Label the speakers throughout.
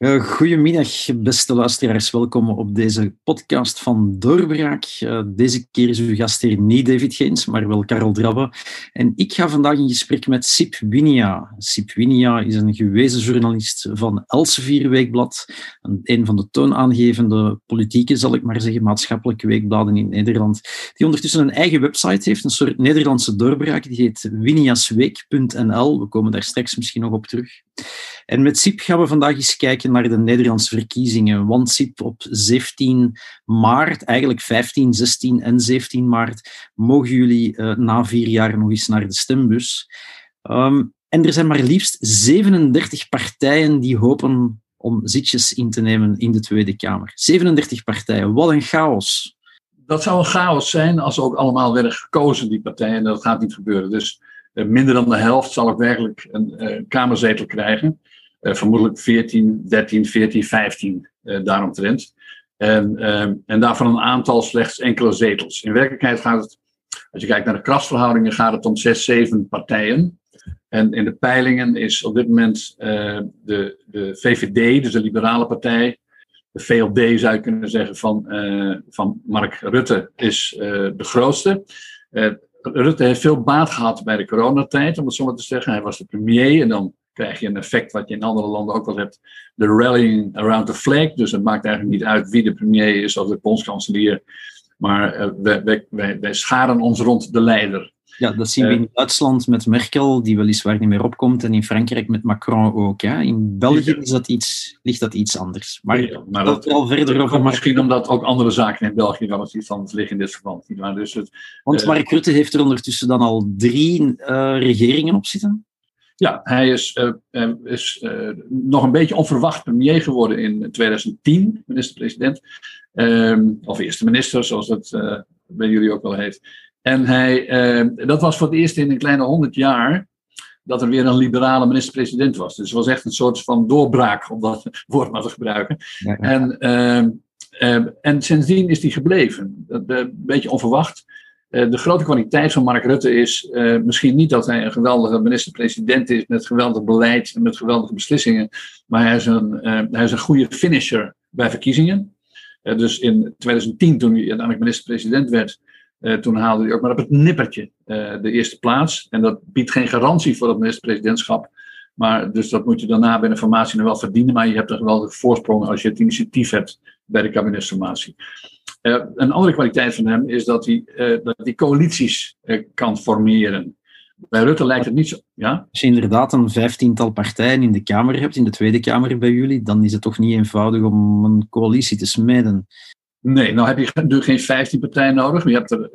Speaker 1: Uh, goedemiddag, beste luisteraars. Welkom op deze podcast van Doorbraak. Uh, deze keer is uw gast hier niet David Geens, maar wel Karel Drabbe. En ik ga vandaag in gesprek met Sip Winia. Sip Winia is een gewezen journalist van Elsevier Weekblad, een van de toonaangevende politieke, zal ik maar zeggen, maatschappelijke weekbladen in Nederland, die ondertussen een eigen website heeft, een soort Nederlandse doorbraak, die heet winiasweek.nl. We komen daar straks misschien nog op terug. En met SIP gaan we vandaag eens kijken naar de Nederlandse verkiezingen. Want SIP op 17 maart, eigenlijk 15, 16 en 17 maart, mogen jullie uh, na vier jaar nog eens naar de stembus. Um, en er zijn maar liefst 37 partijen die hopen om zitjes in te nemen in de Tweede Kamer. 37 partijen, wat een chaos.
Speaker 2: Dat zou een chaos zijn als ook allemaal werden gekozen, die partijen. Dat gaat niet gebeuren. Dus uh, minder dan de helft zal ook werkelijk een uh, kamerzetel krijgen. Uh, vermoedelijk 14, 13, 14, 15 uh, daaromtrent. En, uh, en daarvan een aantal slechts enkele zetels. In werkelijkheid gaat het, als je kijkt naar de krasverhoudingen, gaat het om 6, 7 partijen. En in de peilingen is op dit moment uh, de, de VVD, dus de Liberale Partij, de VLD zou je kunnen zeggen van, uh, van Mark Rutte, is de grootste. Rutte heeft veel baat gehad bij de coronatijd, om het zo maar te zeggen. Hij was de premier en dan krijg je een effect wat je in andere landen ook wel hebt. De rallying around the flag. Dus het maakt eigenlijk niet uit wie de premier is of de bondskanselier. Maar uh, wij, wij, wij scharen ons rond de leider.
Speaker 1: Ja, dat zien we in Duitsland met Merkel, die weliswaar niet meer opkomt, en in Frankrijk met Macron ook. Hè. In België is dat iets, ligt dat iets anders. Maar, ja, maar dat,
Speaker 2: al verder over. Misschien omdat ook andere zaken in België wel eens iets anders liggen in dit verband. Dus het,
Speaker 1: Want Mark uh, Rutte heeft er ondertussen dan al drie uh, regeringen op zitten?
Speaker 2: Ja, hij is, uh, is uh, nog een beetje onverwacht premier geworden in 2010, minister-president. Um, of eerste minister, zoals dat uh, bij jullie ook wel heet. En hij, ehm, dat was voor het eerst in een kleine honderd jaar dat er weer een liberale minister-president was. Dus het was echt een soort van doorbraak, om dat woord maar te gebruiken. Ja, ja. En, ehm, en sindsdien is hij gebleven. Een beetje onverwacht. Uh, de grote kwaliteit van Mark Rutte is uh, misschien niet dat hij een geweldige minister-president is met geweldig beleid en met geweldige beslissingen, maar hij is een, uh, hij is een goede finisher bij verkiezingen. dus in 2010, toen hij uiteindelijk minister-president werd, toen haalde hij ook maar op het nippertje de eerste plaats. En dat biedt geen garantie voor het minister-presidentschap. Maar dus dat moet je daarna bij een formatie nog wel verdienen. Maar je hebt een geweldige voorsprong als je het initiatief hebt bij de kabinetsformatie. Uh, een andere kwaliteit van hem is dat hij, uh, dat hij coalities uh, kan formeren. Bij Rutte lijkt het niet zo. Ja?
Speaker 1: Als je inderdaad een vijftiental partijen in de Kamer hebt, in de Tweede Kamer bij jullie, dan is het toch niet eenvoudig om een coalitie te smeden.
Speaker 2: Nee, nou heb je natuurlijk geen vijftien partijen nodig. Maar je hebt er,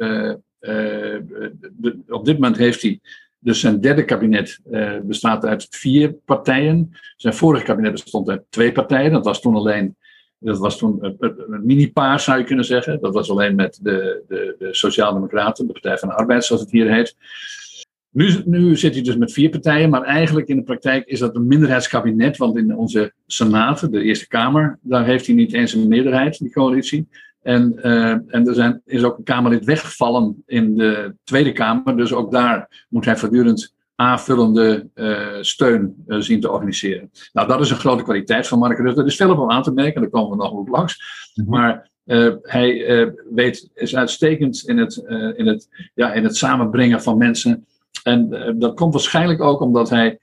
Speaker 2: de, op dit moment heeft hij dus zijn derde kabinet bestaat uit vier partijen. Zijn vorige kabinet bestond uit twee partijen. Dat was toen alleen dat was toen een, mini-paar, zou je kunnen zeggen. Dat was alleen met de, de, de Sociaaldemocraten, de Partij van de Arbeid, zoals het hier heet. Nu, nu zit hij dus met vier partijen, maar eigenlijk in de praktijk is dat een minderheidskabinet. Want in onze Senaat, de Eerste Kamer, daar heeft hij niet eens een meerderheid, die coalitie. En, uh, en er zijn, is ook een Kamerlid weggevallen in de Tweede Kamer. Dus ook daar moet hij voortdurend aanvullende uh, steun uh, zien te organiseren. Nou, dat is een grote kwaliteit van Mark Rutte. Er is veel op aan te merken, daar komen we nog op langs. Mm -hmm. Maar uh, hij weet, is uitstekend in het, in, het, ja, in het samenbrengen van mensen. En dat komt waarschijnlijk ook omdat hij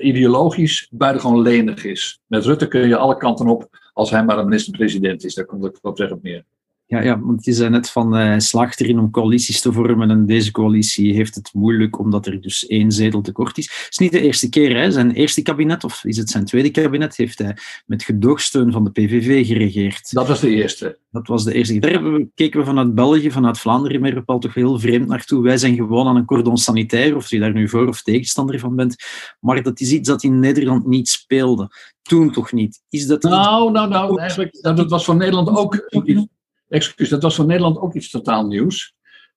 Speaker 2: ideologisch buitengewoon lenig is. Met Rutte kun je alle kanten op als hij maar een minister-president is. Daar komt het op zeg op neer.
Speaker 1: Ja, ja, want je zei net van uh, slaagt erin om coalities te vormen en deze coalitie heeft het moeilijk omdat er dus één zetel tekort is. Het is niet de eerste keer, hè. zijn eerste kabinet, of is het zijn tweede kabinet, heeft hij met gedoogsteun van de PVV geregeerd.
Speaker 2: Dat was de eerste.
Speaker 1: Dat was de eerste. Daar we, keken we vanuit België, vanuit Vlaanderen meer bepaald toch heel vreemd naartoe. Wij zijn gewoon aan een cordon sanitair, of je daar nu voor of tegenstander van bent. Maar dat is iets dat in Nederland niet speelde. Toen toch niet. Is dat
Speaker 2: nou, nou, nou, eigenlijk, dat was voor Nederland ook iets excuus, dat was voor Nederland ook iets totaal nieuws.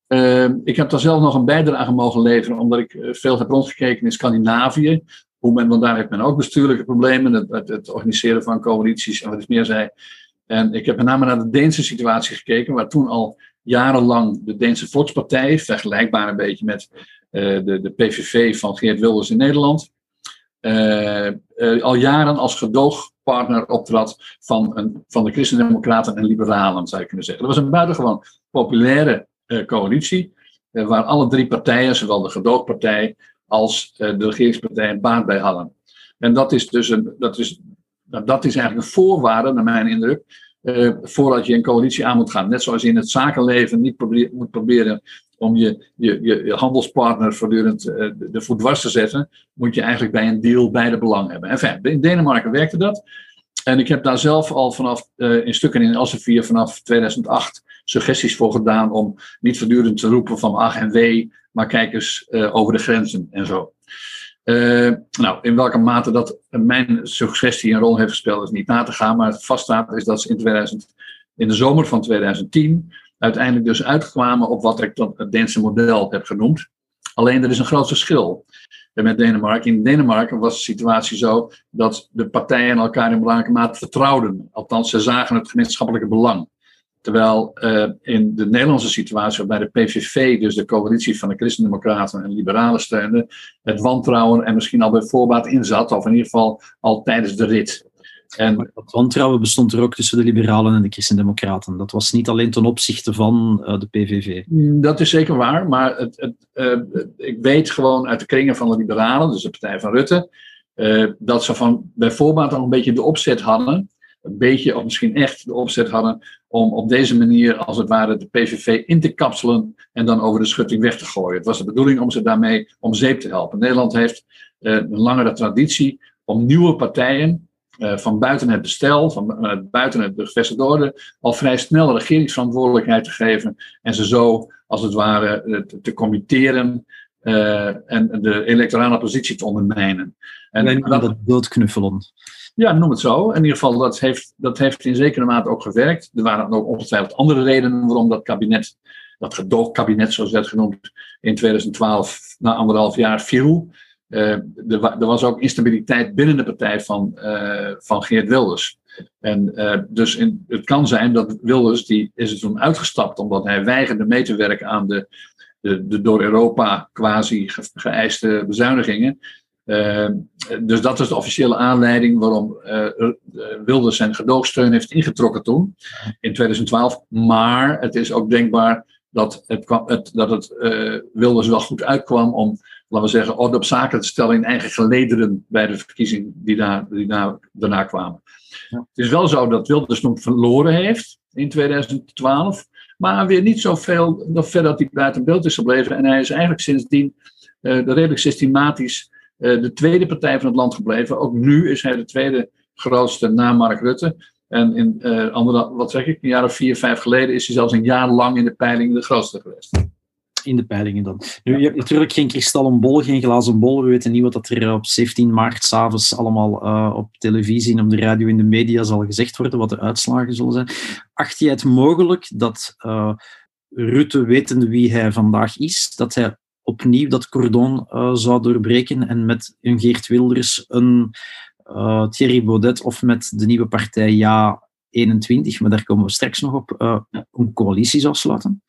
Speaker 2: Uh, ik heb daar zelf nog een bijdrage mogen leveren, omdat ik uh, veel heb rondgekeken in Scandinavië. Hoe men, want daar heeft men ook bestuurlijke problemen, het, het, organiseren van coalities en wat is meer zei. En ik heb met name naar de Deense situatie gekeken, waar toen al jarenlang de Deense Volkspartij, vergelijkbaar een beetje met uh, de, de PVV van Geert Wilders in Nederland, al jaren als gedoogpartner optrad van, een, van de Christendemocraten en Liberalen, zou je kunnen zeggen. Dat was een buitengewoon populaire coalitie, waar alle drie partijen, zowel de gedoogpartij als de regeringspartij, een baat bij hadden. En dat is dus een, dat is, nou, dat is eigenlijk een voorwaarde, naar mijn indruk, voordat je een coalitie aan moet gaan. Net zoals je in het zakenleven niet moet proberen om je, je, je handelspartner voortdurend uh, de voet dwars te zetten, moet je eigenlijk bij een deal beide belang hebben. Enfin, in Denemarken werkte dat. En ik heb daar zelf al vanaf, uh, in stukken in Elsevier vanaf 2008 suggesties voor gedaan om niet voortdurend te roepen van ach en wee, maar kijk eens over de grenzen en zo. Nou, in welke mate dat mijn suggestie een rol heeft gespeeld, is niet na te gaan. Maar het vaststaat is dat ze in, 2000, in de zomer van 2010 uiteindelijk dus uitkwamen op wat ik dan het Deense model heb genoemd. Alleen er is een groot verschil met Denemarken. In Denemarken was de situatie zo dat de partijen elkaar in belangrijke mate vertrouwden. Althans, ze zagen het gemeenschappelijke belang. Terwijl uh, in de Nederlandse situatie, waarbij de PVV, dus de coalitie van de Christendemocraten en Liberalen steunde, het wantrouwen er misschien al bij voorbaat in zat, of in ieder geval al tijdens de rit.
Speaker 1: En, dat wantrouwen bestond er ook tussen de Liberalen en de Christendemocraten. Dat was niet alleen ten opzichte van uh, de PVV.
Speaker 2: Dat is zeker waar, maar het, het, uh, ik weet gewoon uit de kringen van de Liberalen, dus de partij van Rutte, dat ze van bij voorbaat al een beetje de opzet hadden een beetje, of misschien echt, de opzet hadden om op deze manier, als het ware, de PVV in te kapselen en dan over de schutting weg te gooien. Het was de bedoeling om ze daarmee om zeep te helpen. Nederland heeft een langere traditie om nieuwe partijen uh, van buiten het bestel, van uh, buiten het gevestigde orde, al vrij snel regeringsverantwoordelijkheid te geven en ze zo, als het ware, te, te committeren en de electorale positie te ondermijnen.
Speaker 1: En, en dat doodknuffelen.
Speaker 2: Ja, noem het zo. In ieder geval, dat heeft, dat heeft in zekere mate ook gewerkt. Er waren ook ongetwijfeld andere redenen waarom dat kabinet, dat gedoogkabinet zoals werd genoemd, in 2012 na anderhalf jaar viel. Uh, er, was ook instabiliteit binnen de partij van, uh, van Geert Wilders. En uh, dus het kan zijn dat Wilders, die is er toen uitgestapt omdat hij weigerde mee te werken aan de, de, door Europa quasi geëiste bezuinigingen. Dus dat is de officiële aanleiding waarom Wilders zijn gedoogsteun heeft ingetrokken toen, in 2012. Maar het is ook denkbaar dat het, het, dat het Wilders wel goed uitkwam om, laten we zeggen, orde op zaken te stellen in eigen gelederen bij de verkiezingen die, daar, die daar, daarna kwamen. Ja. Het is wel zo dat Wilders nog verloren heeft in 2012, maar weer niet zoveel, nog verder dat hij buiten beeld is gebleven. En hij is eigenlijk sindsdien redelijk systematisch eh, de tweede partij van het land gebleven. Ook nu is hij de tweede grootste na Mark Rutte. En in uh, andere, wat zeg ik, een jaar of vier, vijf geleden is hij zelfs een jaar lang in de peilingen de grootste geweest.
Speaker 1: In de peilingen dan. Nu, je hebt natuurlijk geen kristallen bol, geen glazen bol. We weten niet wat er op 17 maart s'avonds allemaal uh, op televisie en op de radio in de media zal gezegd worden, wat de uitslagen zullen zijn. Acht jij het mogelijk dat uh, Rutte, wetende wie hij vandaag is, dat hij opnieuw dat cordon uh, zou doorbreken en met een Geert Wilders, een Thierry Baudet of met de nieuwe partij Ja 21, maar daar komen we straks nog op, een coalitie zou sluiten?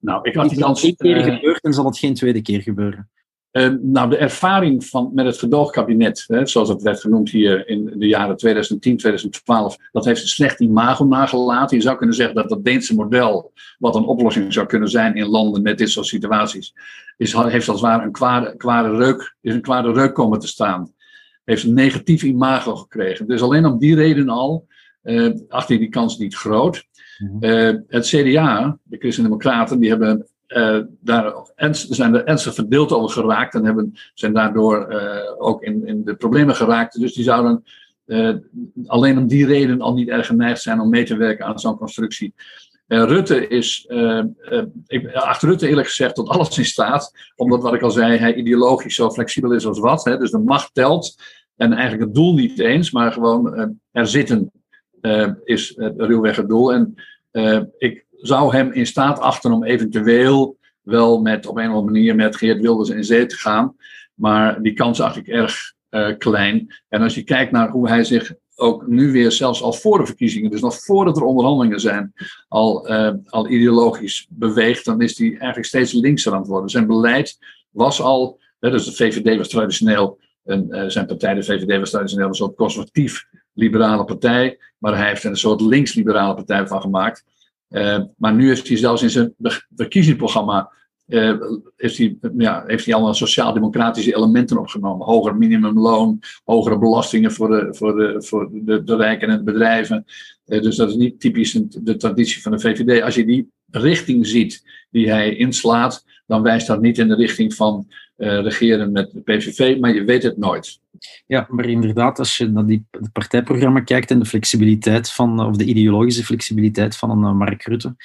Speaker 2: Nou, ik had die kans...
Speaker 1: één keer gebeurd en zal het geen tweede keer gebeuren.
Speaker 2: Uh, nou, de ervaring van, met het gedoogkabinet, hè, zoals het werd genoemd hier in de jaren 2010, 2012, dat heeft een slecht imago nagelaten. Je zou kunnen zeggen dat dat Deense model, wat een oplossing zou kunnen zijn in landen met dit soort situaties, is, heeft als het ware een kwade, kwade, reuk, is een kwade reuk komen te staan. Heeft een negatief imago gekregen. Dus alleen om die reden al uh, acht ik die kans niet groot. Uh, het CDA, de Christen-Democraten, die hebben uh, daar zijn er ernstig verdeeld over geraakt en hebben, zijn daardoor uh, ook in, in de problemen geraakt. Dus die zouden alleen om die reden al niet erg geneigd zijn om mee te werken aan zo'n constructie. Rutte is, ik achter Rutte eerlijk gezegd tot alles in staat, omdat wat ik al zei, hij ideologisch zo flexibel is als wat. Hè, dus de macht telt en eigenlijk het doel niet eens, maar gewoon er zitten is ruwweg het doel. En ik zou hem in staat achten om eventueel wel met, op een of andere manier met Geert Wilders in zee te gaan. Maar die kans acht ik erg klein. En als je kijkt naar hoe hij zich ook nu weer, zelfs al voor de verkiezingen, dus nog voordat er onderhandelingen zijn, al, al ideologisch beweegt, dan is hij eigenlijk steeds linkser aan het worden. Zijn beleid was al, hè, dus de VVD was traditioneel En zijn partij, de VVD, was traditioneel een soort conservatief-liberale partij. Maar hij heeft er een soort links-liberale partij van gemaakt. maar nu heeft hij zelfs in zijn verkiezingsprogramma uh, heeft, hij, ja, heeft hij sociaal-democratische elementen opgenomen. Hoger minimumloon, hogere belastingen voor de, voor de, voor de, de rijken en de bedrijven. Uh, dus dat is niet typisch de traditie van de VVD. Als je die richting ziet die hij inslaat, dan wijst dat niet in de richting van uh, regeren met de PVV, maar je weet het nooit.
Speaker 1: Ja, maar inderdaad, als je naar die, partijprogramma kijkt en de flexibiliteit van, of de ideologische flexibiliteit van een Mark Rutte,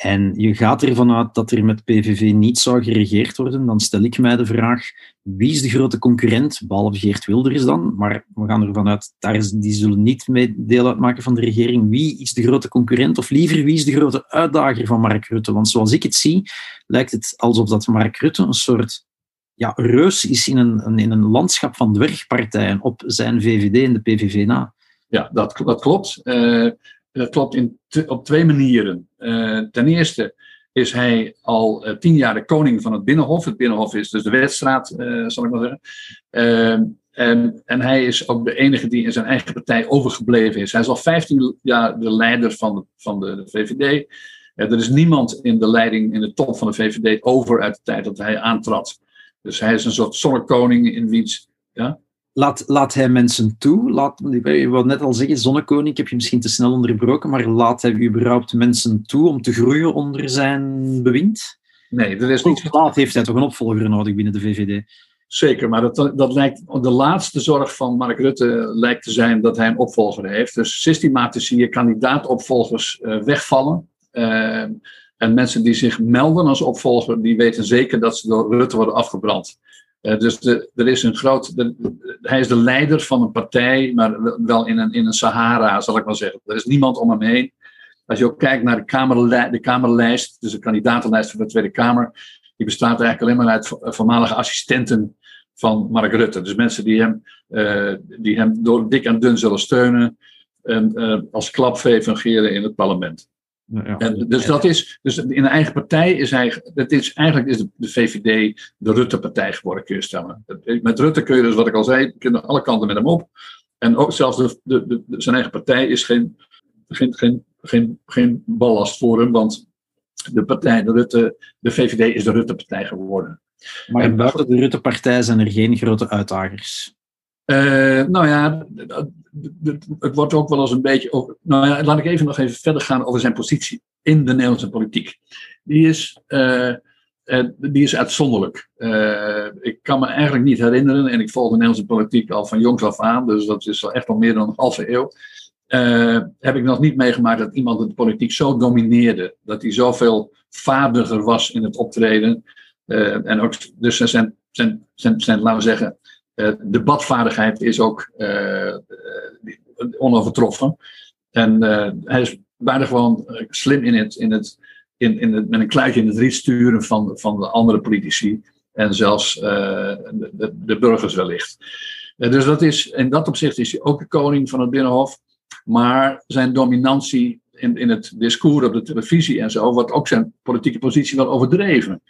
Speaker 1: en je gaat ervan uit dat er met PVV niet zou geregeerd worden, dan stel ik mij de vraag, wie is de grote concurrent, behalve Geert Wilders dan, maar we gaan ervan uit, daar die zullen niet mee deel uitmaken van de regering. Wie is de grote concurrent, of liever, wie is de grote uitdager van Mark Rutte? Want zoals ik het zie, lijkt het alsof dat Mark Rutte een soort ja, reus is in een, in een landschap van dwergpartijen op zijn VVD en de PVV na.
Speaker 2: Ja, dat, dat klopt. Uh, dat klopt in op twee manieren. Uh, ten eerste is hij al uh, tien jaar de koning van het Binnenhof. Het Binnenhof is dus de wedstraat, uh, zal ik maar zeggen. En, en, hij is ook de enige die in zijn eigen partij overgebleven is. Hij is al 15 jaar de leider van de, van de, de VVD. er is niemand in de leiding, in de top van de VVD, over uit de tijd dat hij aantrad. Dus hij is een soort zonnekoning in wiens. Ja?
Speaker 1: Laat, laat hij mensen toe? Laat, je wou net al zeggen, zonnekoning, ik heb je misschien te snel onderbroken, maar laat hij überhaupt mensen toe om te groeien onder zijn bewind?
Speaker 2: Nee, er is niet...
Speaker 1: Laat heeft hij toch een opvolger nodig binnen de VVD?
Speaker 2: Zeker, maar dat, dat lijkt, de laatste zorg van Mark Rutte lijkt te zijn dat hij een opvolger heeft. Dus systematisch zie je kandidaatopvolgers uh, wegvallen. Uh, en mensen die zich melden als opvolger, die weten zeker dat ze door Rutte worden afgebrand. Uh, dus er is een groot. hij is de leider van een partij, maar wel in een, in een Sahara, zal ik maar zeggen. Er is niemand om hem heen. Als je ook kijkt naar de, kamerlijst, de Kamerlijst, dus de kandidatenlijst voor de Tweede Kamer, die bestaat eigenlijk alleen maar uit voormalige assistenten van Mark Rutte. Dus mensen die hem, uh, die hem door dik en dun zullen steunen en als klapvee fungeren in het parlement. Ja. En dus dat is, dus in de eigen partij is hij, dat is, eigenlijk is de, de VVD de Rutte-partij geworden, kun je stellen. Met Rutte kun je dus, wat ik al zei, kunnen alle kanten met hem op. En ook zelfs de, de, de, zijn eigen partij is geen, geen, geen, geen, geen ballast voor hem, want de partij, de, Rutte, de VVD is de Rutte-partij geworden.
Speaker 1: Maar en buiten de Rutte-partij zijn er geen grote uitdagers.
Speaker 2: Uh, nou ja, het wordt ook wel eens een beetje. Over, nou ja, laat ik even nog even verder gaan over zijn positie in de Nederlandse politiek. Die is, uh, die is uitzonderlijk. Ik kan me eigenlijk niet herinneren, en ik volg de Nederlandse politiek al van jongs af aan, dus dat is al echt al meer dan een halve eeuw. heb ik nog niet meegemaakt dat iemand de politiek zo domineerde, dat hij zoveel vaardiger was in het optreden. en ook, dus zijn, zijn, zijn, zijn, laten we zeggen, uh, debatvaardigheid is ook uh, onovertroffen. En hij is bijna gewoon slim in het, in het, in, in het, met een kluitje in het riet sturen van, van de andere politici. En zelfs de, de, de, burgers wellicht. dus dat is, in dat opzicht is hij ook de koning van het Binnenhof. Maar zijn dominantie in, in het discours op de televisie en zo, wordt ook zijn politieke positie wel overdreven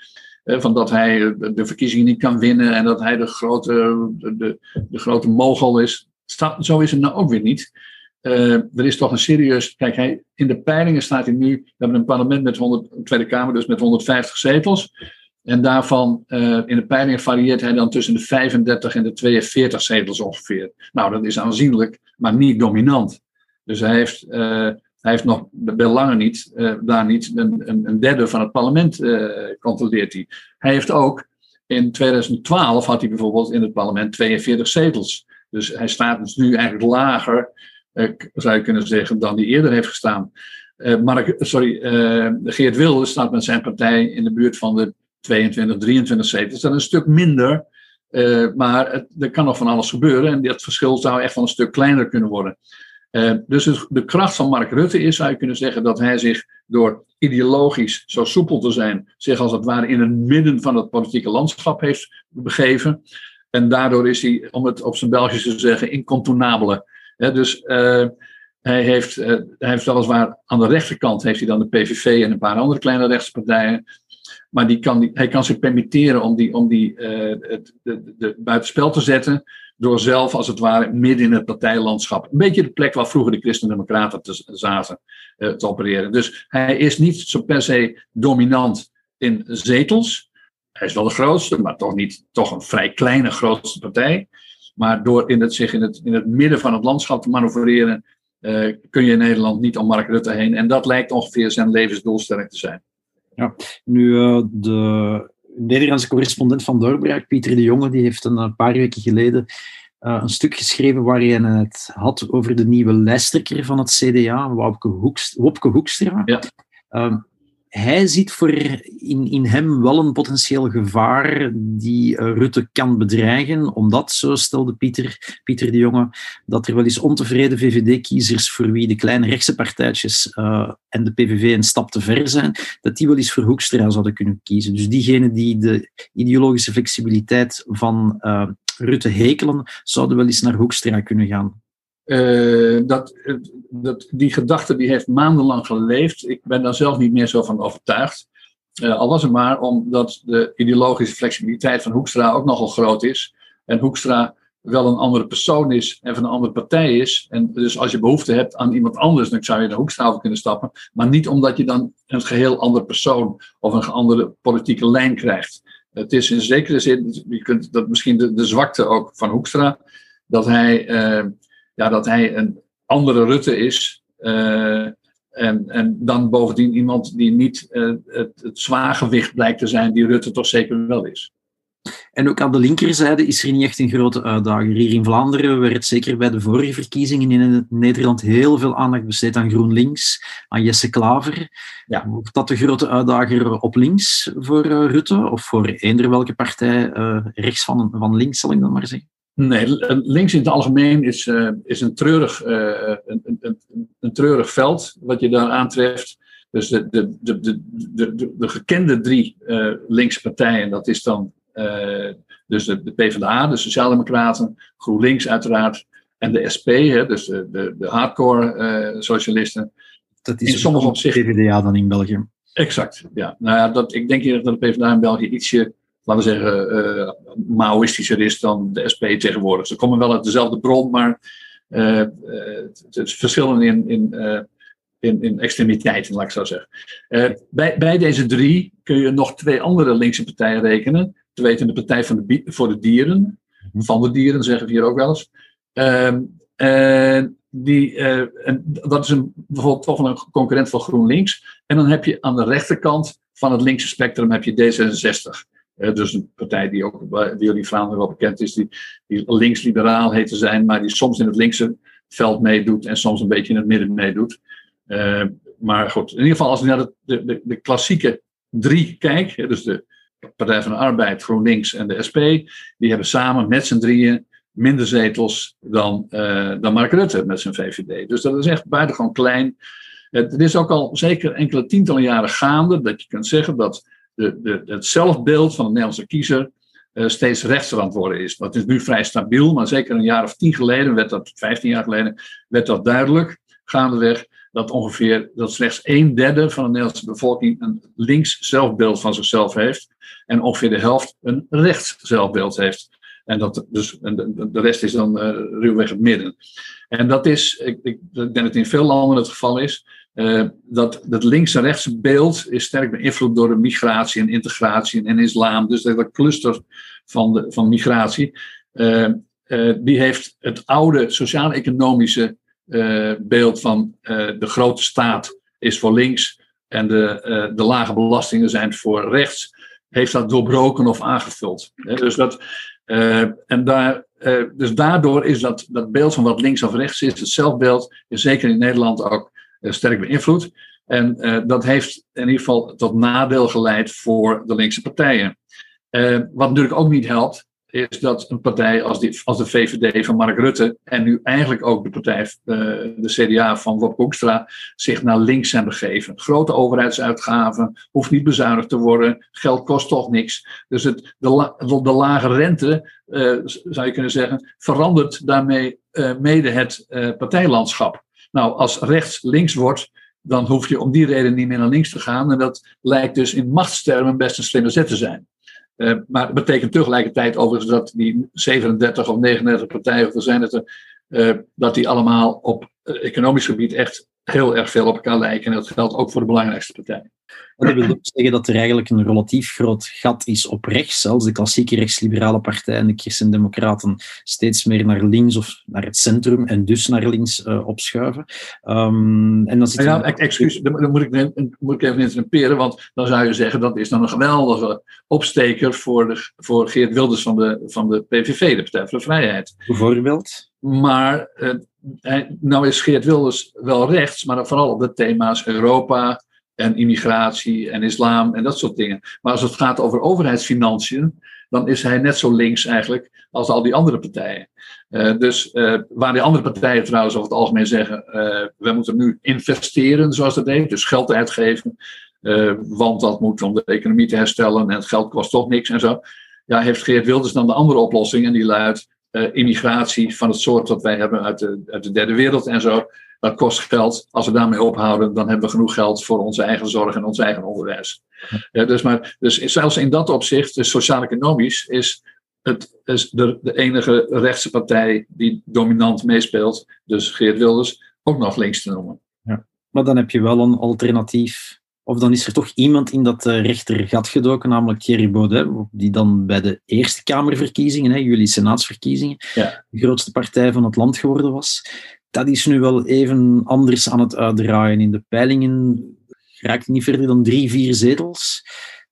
Speaker 2: van dat hij de verkiezingen niet kan winnen en dat hij de grote, de, de, grote mogel is. zo is het nou ook weer niet. Uh, er is toch een serieus. Kijk, hij, in de peilingen staat hij nu. We hebben een parlement met 100, een Tweede Kamer, dus met 150 zetels. En daarvan, uh, in de peilingen varieert hij dan tussen de 35 en de 42 zetels ongeveer. Nou, dat is aanzienlijk, maar niet dominant. Dus hij heeft, hij heeft nog bij lange niet, uh, daar niet een, een, derde van het parlement uh, controleert hij. Hij heeft ook, in 2012 had hij bijvoorbeeld in het parlement 42 zetels. Dus hij staat dus nu eigenlijk lager, uh, zou je kunnen zeggen, dan hij eerder heeft gestaan. Mark, sorry, Geert Wilders staat met zijn partij in de buurt van de 22, 23 zetels. Dat is een stuk minder, maar het, er kan nog van alles gebeuren. En dat verschil zou echt wel een stuk kleiner kunnen worden. Uh, dus de kracht van Mark Rutte is, zou je kunnen zeggen, dat hij zich door ideologisch zo soepel te zijn, zich als het ware in het midden van het politieke landschap heeft begeven. En daardoor is hij, om het op zijn Belgisch te zeggen, incontournabele. dus uh, hij heeft, uh, hij heeft weliswaar aan de rechterkant heeft hij dan de PVV en een paar andere kleine rechtspartijen. Maar die kan, hij kan zich permitteren om die, om die het, de, de, buitenspel te zetten. Door zelf, als het ware, midden in het partijlandschap. Een beetje de plek waar vroeger de Christen-Democraten zaten te opereren. Dus hij is niet zo per se dominant in zetels. Hij is wel de grootste, maar toch niet toch een vrij kleine grootste partij. Maar door in het, zich in het, in het midden van het landschap te manoeuvreren, uh, kun je in Nederland niet om Mark Rutte heen. En dat lijkt ongeveer zijn levensdoelstelling te zijn.
Speaker 1: Ja, nu uh, de Nederlandse correspondent van Doorbraak, Pieter de Jonge, die heeft een paar weken geleden uh, een stuk geschreven waarin het had over de nieuwe lijsttrekker van het CDA, Wopke, Hoekstra. Ja. Uh, hij ziet voor in, in hem wel een potentieel gevaar die uh, Rutte kan bedreigen, omdat, zo stelde Pieter, Pieter de Jonge, dat er wel eens ontevreden VVD-kiezers voor wie de kleine rechtse partijtjes uh, en de PVV een stap te ver zijn, dat die wel eens voor Hoekstra zouden kunnen kiezen. Dus diegenen die de ideologische flexibiliteit van uh, Rutte hekelen, zouden wel eens naar Hoekstra kunnen gaan.
Speaker 2: Uh, dat, dat, die gedachte die heeft maandenlang geleefd. Ik ben daar zelf niet meer zo van overtuigd. Uh, al was het maar omdat de ideologische flexibiliteit van Hoekstra ook nogal groot is. En Hoekstra wel een andere persoon is en van een andere partij is. En dus als je behoefte hebt aan iemand anders, dan zou je naar Hoekstra kunnen stappen. Maar niet omdat je dan een geheel andere persoon of een andere politieke lijn krijgt. Het is in zekere zin, je kunt dat misschien de, zwakte ook van Hoekstra, dat hij. Uh, ja, dat hij een andere Rutte is. Uh, en, en dan bovendien iemand die niet uh, het, het zwaargewicht blijkt te zijn, die Rutte toch zeker wel is.
Speaker 1: En ook aan de linkerzijde is er niet echt een grote uitdaging. Hier in Vlaanderen werd zeker bij de vorige verkiezingen in Nederland heel veel aandacht besteed aan GroenLinks, aan Jesse Klaver. Ja. Wordt dat de grote uitdager op links voor uh, Rutte? Of voor eender welke partij rechts van, van links, zal ik dan maar zeggen?
Speaker 2: Nee, links in het algemeen is, uh, is een, treurig, uh, een, een, een, treurig veld wat je daar aantreft. Dus de, de, de, de, de, de gekende drie uh, linkse partijen, dat is dan dus de, de PvdA, de Sociaaldemocraten, GroenLinks uiteraard, en de SP, hè, dus de, de, de hardcore socialisten.
Speaker 1: Dat is in sommige opzichten. PvdA dan in België.
Speaker 2: Exact, ja. Nou ja, dat, ik denk hier dat de PvdA in België ietsje laten we zeggen, uh, Maoïstischer is dan de SP tegenwoordig. Ze komen wel uit dezelfde bron, maar uh, het is verschillen in, in, in, in extremiteiten, laat ik zo zeggen. bij, bij deze drie kun je nog twee andere linkse partijen rekenen. Te weten de Partij van de, voor de Dieren, mhm. van de dieren zeggen we hier ook wel eens. Ehm, en die, en dat is een, bijvoorbeeld toch een concurrent van GroenLinks. En dan heb je aan de rechterkant van het linkse spectrum heb je D66 dus een partij die ook bij jullie Vlaanderen wel bekend is, die, die links-liberaal heet te zijn, maar die soms in het linkse veld meedoet en soms een beetje in het midden meedoet. Uh, maar goed, in ieder geval als je naar de, de, de klassieke drie kijkt, dus de Partij van de Arbeid, GroenLinks en de SP, die hebben samen met z'n drieën minder zetels dan, uh, dan Mark Rutte met zijn VVD. Dus dat is echt buitengewoon klein. Het is ook al zeker enkele tientallen jaren gaande dat je kunt zeggen dat het zelfbeeld van de Nederlandse kiezer uh, steeds rechtser worden is. Dat is nu vrij stabiel, maar zeker een jaar of tien geleden, werd dat, 15 jaar geleden, werd dat duidelijk, gaandeweg, dat ongeveer dat slechts een derde van de Nederlandse bevolking een links zelfbeeld van zichzelf heeft en ongeveer de helft een rechts zelfbeeld heeft. En, dat, dus, en de, rest is dan uh, ruwweg het midden. En dat is, ik, ik, denk dat het in veel landen het geval is, uh, dat, dat links- en rechtse beeld is sterk beïnvloed door de migratie en integratie en islam. Dus dat cluster van, de, van migratie, uh, uh, die heeft het oude sociaal-economische beeld van de grote staat is voor links en de, de lage belastingen zijn voor rechts, heeft dat doorbroken of aangevuld. dus, dat, en daar, dus daardoor is dat, dat beeld van wat links of rechts is, het zelfbeeld, is zeker in Nederland ook eh, sterk beïnvloed. En uh, dat heeft in ieder geval tot nadeel geleid voor de linkse partijen. Uh, wat natuurlijk ook niet helpt, is dat een partij als, die, als de VVD van Mark Rutte en nu eigenlijk ook de partij, de CDA van Wop Hoekstra, zich naar links zijn begeven. Grote overheidsuitgaven, hoeft niet bezuinigd te worden, geld kost toch niks. Dus het, de lage rente, zou je kunnen zeggen, verandert daarmee mede het partijlandschap. Nou, als rechts links wordt, dan hoef je om die reden niet meer naar links te gaan. En dat lijkt dus in machtstermen best een slimme zet te zijn. Uh, maar het betekent tegelijkertijd overigens dat die 37 of 39 partijen, of er zijn het er, uh, dat die allemaal op economisch gebied echt heel erg veel op elkaar lijken. En dat geldt ook voor de belangrijkste partijen.
Speaker 1: Dat wil ook zeggen dat er eigenlijk een relatief groot gat is op rechts. Als de klassieke rechtsliberale partij en de christendemocraten steeds meer naar links of naar het centrum en dus naar links uh, opschuiven. Um, en dan zit
Speaker 2: ja, ja, excuus, dan moet ik, moet ik even interrumperen, want dan zou je zeggen dat is dan een geweldige opsteker voor, de, voor Geert Wilders van de, van de PVV, de Partij voor de Vrijheid.
Speaker 1: Bijvoorbeeld?
Speaker 2: Maar hij, nou is Geert Wilders wel rechts, maar vooral op de thema's Europa, en immigratie en islam en dat soort dingen. Maar als het gaat over overheidsfinanciën, dan is hij net zo links eigenlijk als al die andere partijen. Uh, dus uh, waar die andere partijen trouwens over het algemeen zeggen, uh, we moeten nu investeren zoals dat heet, dus geld uitgeven, want dat moet om de economie te herstellen en het geld kost toch niks en zo. Ja, heeft Geert Wilders dan de andere oplossing en die luidt immigratie van het soort dat wij hebben uit de, uit de derde wereld en zo. Dat kost geld. Als we daarmee ophouden, dan hebben we genoeg geld voor onze eigen zorg en ons eigen onderwijs. Ja, dus, maar, dus zelfs in dat opzicht, dus sociaal-economisch, is het is de, de enige rechtse partij die dominant meespeelt, dus Geert Wilders, ook nog links te noemen.
Speaker 1: Ja. Maar dan heb je wel een alternatief of dan is er toch iemand in dat uh, rechtergat gedoken, namelijk Thierry Baudet, die dan bij de Eerste Kamerverkiezingen, hè, jullie senaatsverkiezingen,
Speaker 2: ja.
Speaker 1: de grootste partij van het land geworden was dat is nu wel even anders aan het uitdraaien. In de peilingen raakt niet verder dan drie, vier zetels.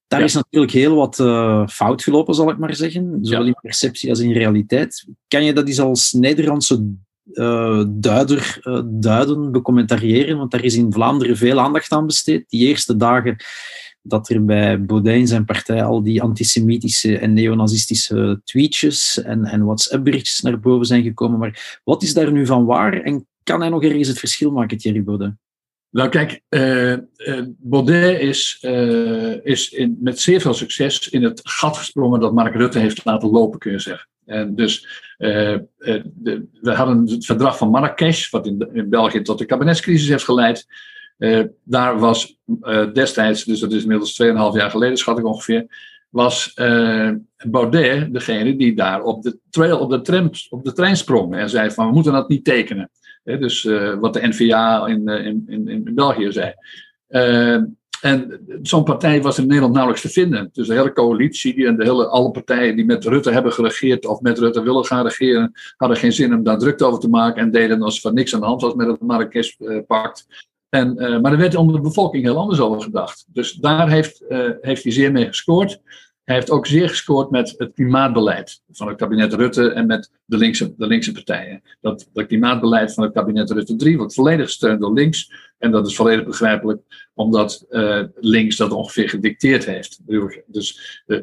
Speaker 1: Daar
Speaker 2: Ja.
Speaker 1: is natuurlijk heel wat eh, fout gelopen, zal ik maar zeggen. Zowel
Speaker 2: Ja.
Speaker 1: in perceptie als in realiteit. Kan je dat eens als Nederlandse eh, duider eh, duiden, becommentariëren? Want daar is in Vlaanderen veel aandacht aan besteed. Die eerste dagen dat er bij Baudet en zijn partij al die antisemitische en neonazistische tweetjes en, en WhatsApp-berichtjes naar boven zijn gekomen. Maar wat is daar nu van waar en kan hij nog ergens het verschil maken, Thierry Baudet?
Speaker 2: Nou kijk, eh, eh, Baudet is, is in, met zeer veel succes in het gat gesprongen dat Mark Rutte heeft laten lopen, kun je zeggen. En dus eh, eh, de, we hadden het verdrag van Marrakesh, wat in, in België tot de kabinetscrisis heeft geleid. Eh, daar was eh, destijds, dus dat is inmiddels 2,5 jaar geleden, schat ik ongeveer, was eh, Baudet degene die daar op de, trail, op, de op de trein sprong en zei van we moeten dat niet tekenen. Dus eh, wat de NVA in, eh, in, in, in België zei. En zo'n partij was in Nederland nauwelijks te vinden. Dus de hele coalitie en de hele, alle partijen die met Rutte hebben geregeerd of met Rutte willen gaan regeren, hadden geen zin om daar druk over te maken en deden alsof er niks aan de hand was met het Marrakesh-pact. En, eh, maar er werd onder de bevolking heel anders over gedacht. Dus daar heeft, eh, heeft hij zeer mee gescoord. Hij heeft ook zeer gescoord met het klimaatbeleid van het kabinet Rutte en met de linkse, de linkse partijen. Dat, dat klimaatbeleid van het kabinet Rutte 3 wordt volledig gesteund door links. En dat is volledig begrijpelijk, omdat eh, links dat ongeveer gedicteerd heeft. Dus, eh,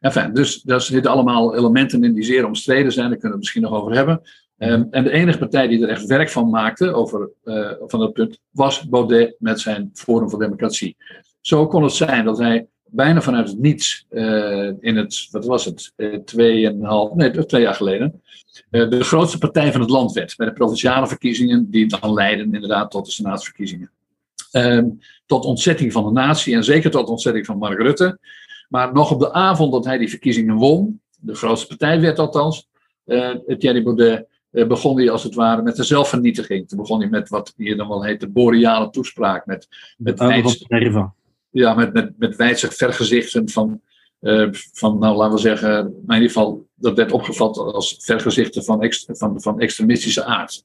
Speaker 2: enfin, dus daar zitten allemaal elementen in die zeer omstreden zijn. Daar kunnen we het misschien nog over hebben. Um, en de enige partij die er echt werk van maakte over uh, van dat punt was Baudet met zijn Forum voor Democratie. Zo kon het zijn dat hij bijna vanuit het niets uh, in het, wat was het, uh, tweeënhalf, nee, twee jaar geleden, de grootste partij van het land werd bij de provinciale verkiezingen, die dan leiden inderdaad tot de senaatsverkiezingen. Um, tot ontzetting van de natie en zeker tot ontzetting van Mark Rutte. Maar nog op de avond dat hij die verkiezingen won, de grootste partij werd althans, Thierry Baudet begon hij als het ware met de zelfvernietiging. Toen begon hij met wat hier dan wel heet de boreale toespraak. Met, met,
Speaker 1: wijds,
Speaker 2: ja, met, met, met wijdse vergezichten van, uh, van, nou laten we zeggen, in ieder geval, dat werd opgevat als vergezichten van, van, van extremistische aard.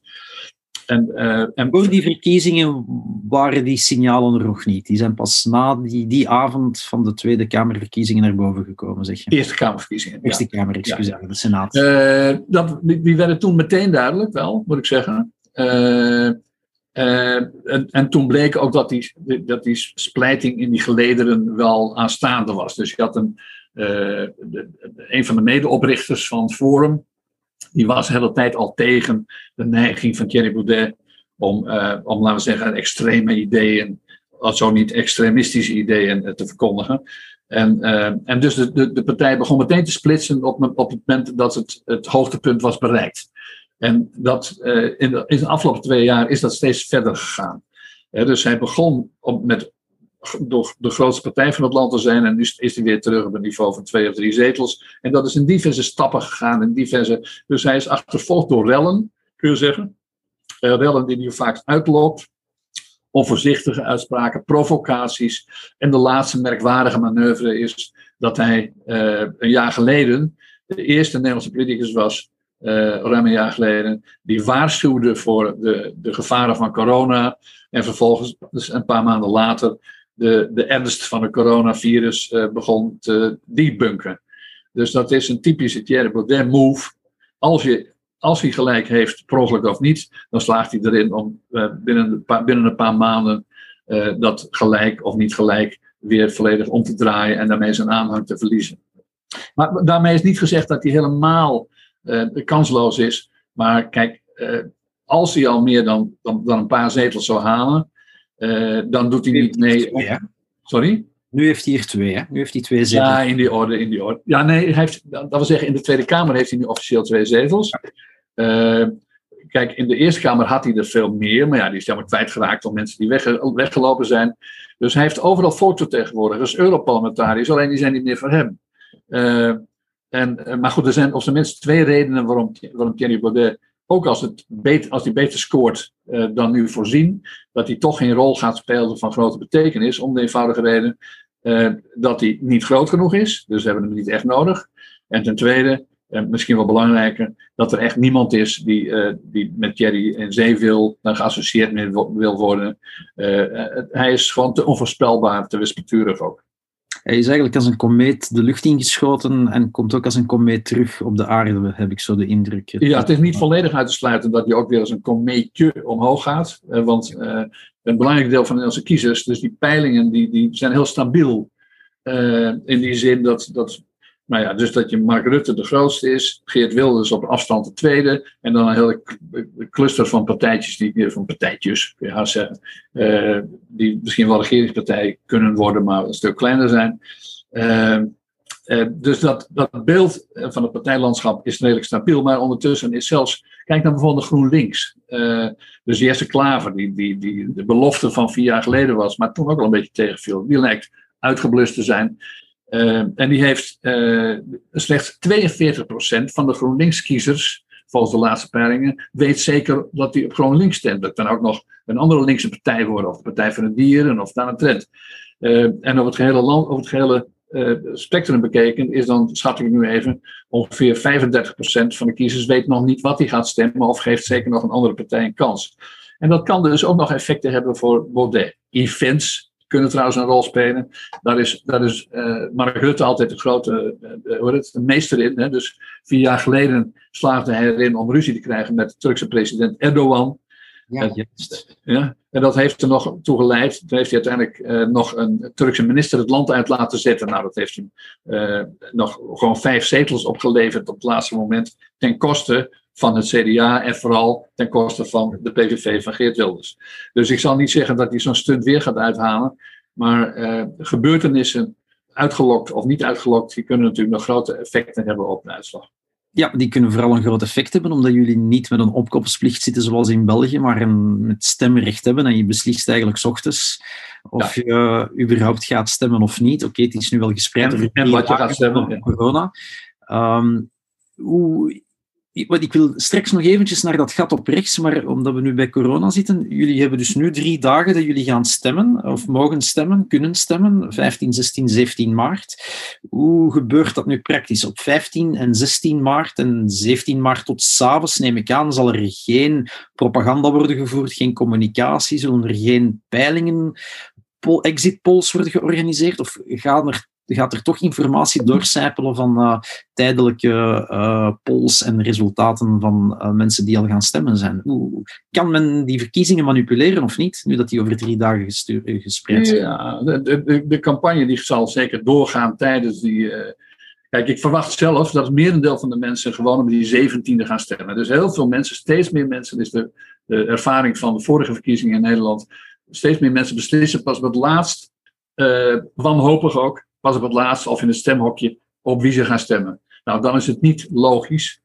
Speaker 1: En, uh, en voor die verkiezingen waren die signalen er nog niet. Die zijn pas na die, die avond van de Tweede Kamerverkiezingen naar boven gekomen, zeg je.
Speaker 2: Eerste Kamerverkiezingen.
Speaker 1: Eerste ja. Kamer, excuus, ja. de Senaat.
Speaker 2: Uh, dat, die, die, werden toen meteen duidelijk, wel, moet ik zeggen. Uh, en, en, toen bleek ook dat die, dat die splijting in die gelederen wel aanstaande was. Dus je had een, de, de, een van de medeoprichters van het Forum, die was de hele tijd al tegen de neiging van Thierry Baudet om, uh, om laten we zeggen, extreme ideeën, zo niet extremistische ideeën te verkondigen. En, en dus de, de, de, partij begon meteen te splitsen op, op het moment dat het, het hoogtepunt was bereikt. En dat, uh, in, de, in de afgelopen twee jaar is dat steeds verder gegaan. dus hij begon op, met door de grootste partij van het land te zijn. En nu is hij weer terug op een niveau van twee of drie zetels. En dat is in diverse stappen gegaan. In diverse, dus hij is achtervolgd door rellen, kun je zeggen. Uh, rellen die hij vaak uitloopt. Onvoorzichtige uitspraken, provocaties. En de laatste merkwaardige manoeuvre is dat hij uh, een jaar geleden de eerste Nederlandse politicus was, ruim een jaar geleden, die waarschuwde voor de, de gevaren van corona. En vervolgens, dus een paar maanden later, de, de ernst van het coronavirus uh, begon te debunken. Dus dat is een typische Thierry Baudet move. Als, je, als hij gelijk heeft, per of niet, dan slaagt hij erin om uh, binnen, een paar, binnen een paar maanden dat gelijk of niet gelijk weer volledig om te draaien en daarmee zijn aanhang te verliezen. Maar daarmee is niet gezegd dat hij helemaal kansloos is. Maar kijk, als hij al meer dan, dan, dan een paar zetels zou halen, uh, dan doet hij niet mee.
Speaker 1: Twee,
Speaker 2: Sorry?
Speaker 1: Nu heeft hij er twee, hè? Nu heeft hij twee zetels.
Speaker 2: Ja, in die orde, in die orde. Ja, nee, hij heeft, dat wil zeggen, in de Tweede Kamer heeft hij nu officieel twee zetels. Uh, kijk, in de Eerste Kamer had hij er veel meer, maar ja, die is helemaal kwijtgeraakt door mensen die weg, weggelopen zijn. Dus hij heeft overal volksvertegenwoordigers, Europarlementariërs, alleen die zijn niet meer voor hem. Uh, en, maar goed, er zijn op zijn minst twee redenen waarom, waarom Thierry Baudet ook als, het als hij beter scoort uh, dan nu voorzien, dat hij toch geen rol gaat spelen van grote betekenis, om de eenvoudige reden uh, dat hij niet groot genoeg is, dus we hebben hem niet echt nodig. En ten tweede, en misschien wel belangrijker, dat er echt niemand is die, die met Jerry in zee wil, geassocieerd mee wil worden. hij is gewoon te onvoorspelbaar, te wispelturig ook.
Speaker 1: Hij is eigenlijk als een komeet de lucht ingeschoten en komt ook als een komeet terug op de aarde, heb ik zo de indruk.
Speaker 2: Ja, het is niet volledig uit te sluiten dat hij ook weer als een komeetje omhoog gaat. Eh, want uh, een belangrijk deel van de Nederlandse kiezers, dus die peilingen, die, die zijn heel stabiel. Uh, in die zin dat, dat nou ja, dus dat je Mark Rutte de grootste is, Geert Wilders op afstand de tweede, en dan een hele cluster van partijtjes, die, van partijtjes, kun uh, die misschien wel regeringspartij kunnen worden, maar een stuk kleiner zijn. Uh, uh, dus dat, dat beeld van het partijlandschap is redelijk stabiel, maar ondertussen is zelfs, kijk naar bijvoorbeeld GroenLinks. Dus Jesse Klaver, die, die, die de belofte van vier jaar geleden was, maar toen ook al een beetje tegenviel, die lijkt uitgeblust te zijn. Uh, en die heeft uh, slechts 42% van de GroenLinks-kiezers, volgens de laatste peilingen, weet zeker dat hij op GroenLinks stemt. Dat kan ook nog een andere linkse partij worden, of de Partij van de Dieren, of daar een trend. En over het gehele land, over het gehele spectrum bekeken, is dan, schat ik nu even, ongeveer 35% van de kiezers weet nog niet wat hij gaat stemmen, of geeft zeker nog een andere partij een kans. En dat kan dus ook nog effecten hebben voor Baudet. Events kunnen trouwens een rol spelen. Daar is, daar is uh, Mark Rutte altijd de grote uh, het, de meester in. Hè? Dus vier jaar geleden slaagde hij erin om ruzie te krijgen met de Turkse president Erdogan. Ja. Ja, en dat heeft er nog toe geleid. Toen heeft hij uiteindelijk uh, nog een Turkse minister het land uit laten zetten. Nou, dat heeft hem nog gewoon vijf zetels opgeleverd op het laatste moment. Ten koste van het CDA en vooral ten koste van de PVV van Geert Wilders. Dus ik zal niet zeggen dat hij zo'n stunt weer gaat uithalen, maar uh, gebeurtenissen, uitgelokt of niet uitgelokt, die kunnen natuurlijk nog grote effecten hebben op de uitslag.
Speaker 1: Ja, die kunnen vooral een groot effect hebben, omdat jullie niet met een opkoppelsplicht zitten zoals in België, maar een, met stemrecht hebben en je beslist eigenlijk s ochtends of ja. je uh, überhaupt gaat stemmen of niet. Oké, okay, het is nu wel gespreid
Speaker 2: over en wat je gaat stemmen.
Speaker 1: corona. Um, hoe, ik wil straks nog eventjes naar dat gat op rechts, maar omdat we nu bij corona zitten, jullie hebben dus nu drie dagen dat jullie gaan stemmen, of mogen stemmen, kunnen stemmen, 15, 16, 17 maart. Hoe gebeurt dat nu praktisch? Op 15 en 16 maart en 17 maart tot s'avonds, neem ik aan, zal er geen propaganda worden gevoerd, geen communicatie, zullen er geen peilingen, exit polls worden georganiseerd, of gaan er gaat er toch informatie doorcijpelen van uh, tijdelijke uh, polls en resultaten van uh, mensen die al gaan stemmen zijn. Hoe kan men die verkiezingen manipuleren of niet, nu dat die over drie dagen gespreid zijn?
Speaker 2: Ja, de, de, de, campagne die zal zeker doorgaan tijdens die. Kijk, ik verwacht zelf dat het merendeel van de mensen gewoon op die 17e gaan stemmen. Dus heel veel mensen, steeds meer mensen, is de, de ervaring van de vorige verkiezingen in Nederland. Steeds meer mensen beslissen pas het laatst, wanhopig ook, pas op het laatst of in het stemhokje op wie ze gaan stemmen. Nou, dan is het niet logisch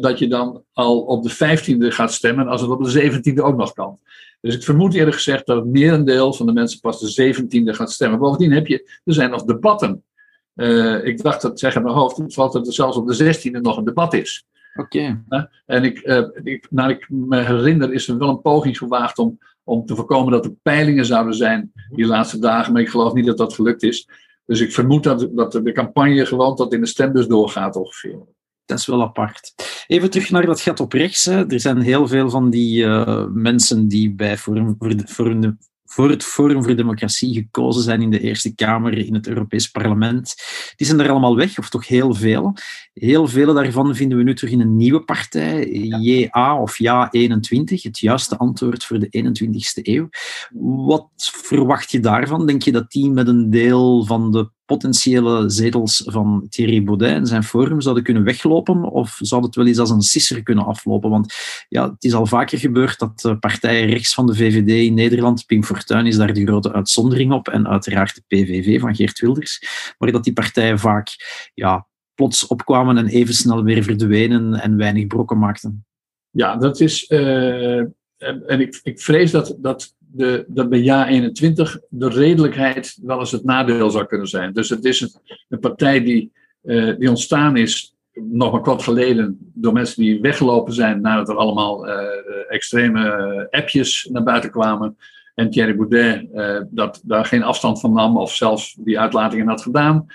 Speaker 2: dat je dan al op de 15e gaat stemmen als het op de 17e ook nog kan. Dus ik vermoed eerlijk gezegd dat het merendeel van de mensen pas de 17e gaat stemmen. Bovendien heb je, er zijn nog debatten. Uh, ik dacht dat, zeg in mijn hoofd, dat er zelfs op de 16e nog een debat is.
Speaker 1: Oké.
Speaker 2: en ik, uh, ik, naar ik me herinner, is er wel een poging gewaagd om, om te voorkomen dat er peilingen zouden zijn die laatste dagen, maar ik geloof niet dat dat gelukt is. Dus ik vermoed dat, dat de campagne gewoon tot in de stembus doorgaat ongeveer.
Speaker 1: Dat is wel apart. Even terug naar dat gat op rechts. Hè. Er zijn heel veel van die uh, mensen die bij voor, voor, de, voor het Forum voor Democratie gekozen zijn in de Eerste Kamer, in het Europees Parlement. Die zijn er allemaal weg, of toch heel veel. Heel vele daarvan vinden we nu terug in een nieuwe partij, JA of JA21, het juiste antwoord voor de 21ste eeuw. Wat verwacht je daarvan? Denk je dat die met een deel van de potentiële zetels van Thierry Baudet en zijn forum zouden kunnen weglopen? Of zou het wel eens als een sisser kunnen aflopen? Want ja, het is al vaker gebeurd dat partijen rechts van de VVD in Nederland, Pim Fortuyn is daar de grote uitzondering op, en uiteraard de PVV van Geert Wilders, maar dat die partijen vaak ja, plots opkwamen en even snel weer verdwenen en weinig brokken maakten.
Speaker 2: Ja, dat is. Uh, en ik, ik vrees dat, dat de, dat bij jaar 21 de redelijkheid wel eens het nadeel zou kunnen zijn. Dus het is een, een partij die, uh, die ontstaan is nog een kort geleden door mensen die weggelopen zijn nadat er allemaal uh, extreme appjes naar buiten kwamen. En Thierry Boudet dat, daar geen afstand van nam of zelfs die uitlatingen had gedaan.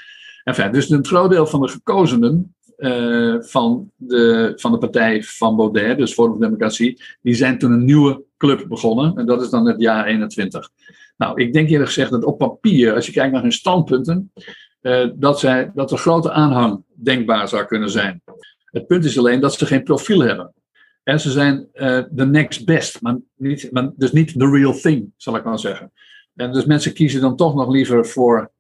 Speaker 2: Enfin, dus een groot deel van de gekozenen uh, van, de, van de partij van Baudet, dus Forum voor Democratie, die zijn toen een nieuwe club begonnen. En dat is dan het jaar 21. Nou, ik denk eerlijk gezegd dat op papier, als je kijkt naar hun standpunten, uh, dat, zij, dat er grote aanhang denkbaar zou kunnen zijn. Het punt is alleen dat ze geen profiel hebben. En ze zijn uh, the next best, maar, niet, maar dus niet the real thing, zal ik maar zeggen. En dus mensen kiezen dan toch nog liever voor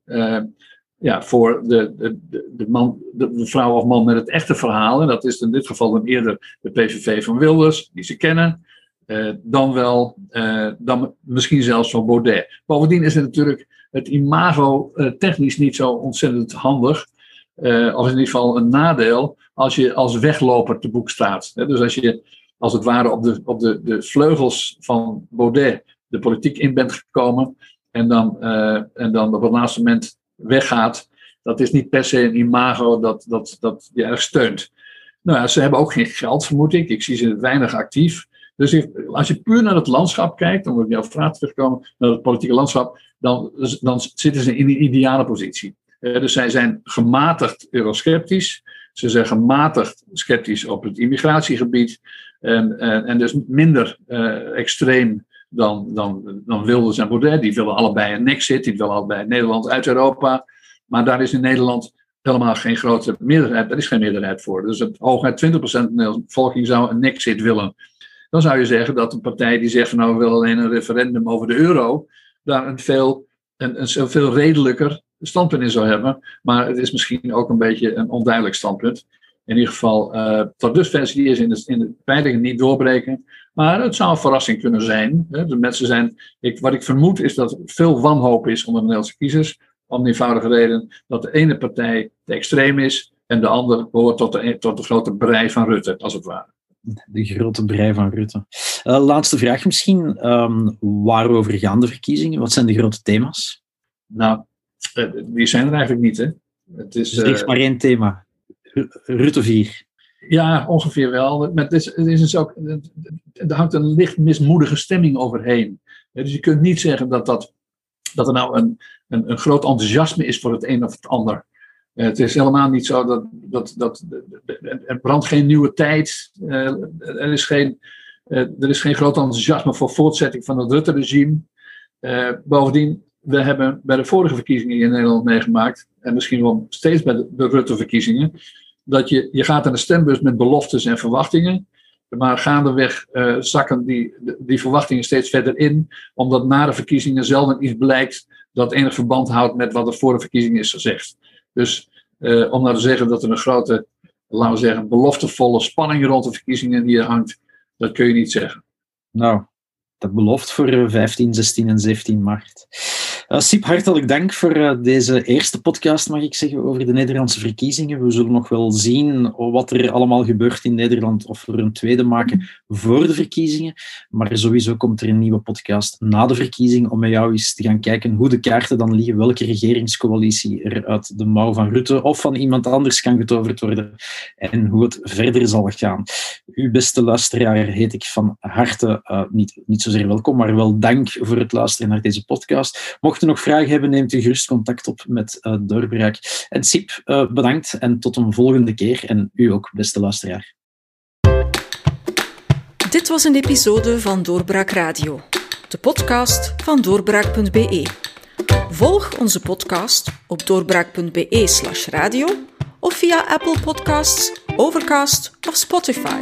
Speaker 2: ja, voor de, de, de, man, de, vrouw of man met het echte verhaal. En dat is in dit geval dan eerder de PVV van Wilders, die ze kennen. Uh, dan wel, uh, dan misschien zelfs van Baudet. Bovendien is het natuurlijk het imago uh, technisch niet zo ontzettend handig. of in ieder geval een nadeel als je als wegloper te boek staat. Dus als je als het ware op de, op de, de vleugels van Baudet de politiek in bent gekomen. En dan, en dan op het laatste moment weggaat, dat is niet per se een imago dat, dat, dat je erg steunt. Nou ja, ze hebben ook geen geld, vermoed ik. Ik zie ze weinig actief. Dus als je puur naar het landschap kijkt, om op jouw vraag terug te naar het politieke landschap, dan, dan zitten ze in die ideale positie. Uh, dus zij zijn gematigd eurosceptisch. Ze zijn gematigd sceptisch op het immigratiegebied. En, en, en dus minder uh, extreem dan, dan, dan Wilders en Baudet. Die willen allebei een exit, die willen allebei Nederland uit Europa. Maar daar is in Nederland helemaal geen grote meerderheid, daar is geen meerderheid voor. Dus het hooguit 20% van de bevolking zou een exit willen. Dan zou je zeggen dat een partij die zegt nou we willen alleen een referendum over de euro, daar een veel, een, een veel redelijker standpunt in zou hebben. Maar het is misschien ook een beetje een onduidelijk standpunt. In ieder geval, uh, tot dusver in de, in de peilingen niet doorbreken. Maar het zou een verrassing kunnen zijn. Hè. De mensen zijn, ik, wat ik vermoed is dat er veel wanhoop is onder de Nederlandse kiezers. Om de eenvoudige reden dat de ene partij te extreem is en de andere behoort tot de, tot de grote brei van Rutte, als het ware.
Speaker 1: De grote brei van Rutte. Uh, laatste vraag misschien. Um, waarover gaan de verkiezingen? Wat zijn de grote thema's?
Speaker 2: Nou, uh, die zijn er eigenlijk niet. Hè.
Speaker 1: Het is, dus er is uh, maar één thema. Rutte 4.
Speaker 2: Ja, ongeveer wel. Maar is, het is dus ook, er hangt een licht mismoedige stemming overheen. Dus je kunt niet zeggen dat, dat, dat er nou een, een, een groot enthousiasme is voor het een of het ander. Het is helemaal niet zo dat, dat, dat er brandt geen nieuwe tijd. Eh, er is geen, eh, er is geen groot enthousiasme voor voortzetting van het Rutte-regime. Bovendien, we hebben bij de vorige verkiezingen in Nederland meegemaakt, en misschien wel steeds bij de Rutte-verkiezingen, dat je, je gaat naar de stembus met beloftes en verwachtingen. Maar gaandeweg uh, zakken die, die verwachtingen steeds verder in, omdat na de verkiezingen zelden iets blijkt dat enig verband houdt met wat er voor de verkiezingen is gezegd. Dus uh, om nou te zeggen dat er een grote, laten we zeggen, beloftevolle spanning rond de verkiezingen hier hangt, dat kun je niet zeggen.
Speaker 1: Nou, dat belooft voor 15, 16 en 17 maart. Uh, Sip, hartelijk dank voor uh, deze eerste podcast, mag ik zeggen, over de Nederlandse verkiezingen. We zullen nog wel zien wat er allemaal gebeurt in Nederland, of we er een tweede maken voor de verkiezingen. Maar sowieso komt er een nieuwe podcast na de verkiezing om met jou eens te gaan kijken hoe de kaarten dan liggen, welke regeringscoalitie er uit de mouw van Rutte of van iemand anders kan getoverd worden en hoe het verder zal gaan. Uw beste luisteraar heet ik van harte uh, niet, niet zozeer welkom, maar wel dank voor het luisteren naar deze podcast. Mocht u nog vragen hebben, neemt u gerust contact op met uh, Doorbraak. En Sip, uh, bedankt en tot een volgende keer. En u ook, beste luisteraar.
Speaker 3: Dit was een episode van Doorbraak Radio, de podcast van doorbraak.be. Volg onze podcast op doorbraak.be/slash radio of via Apple Podcasts, Overcast of Spotify.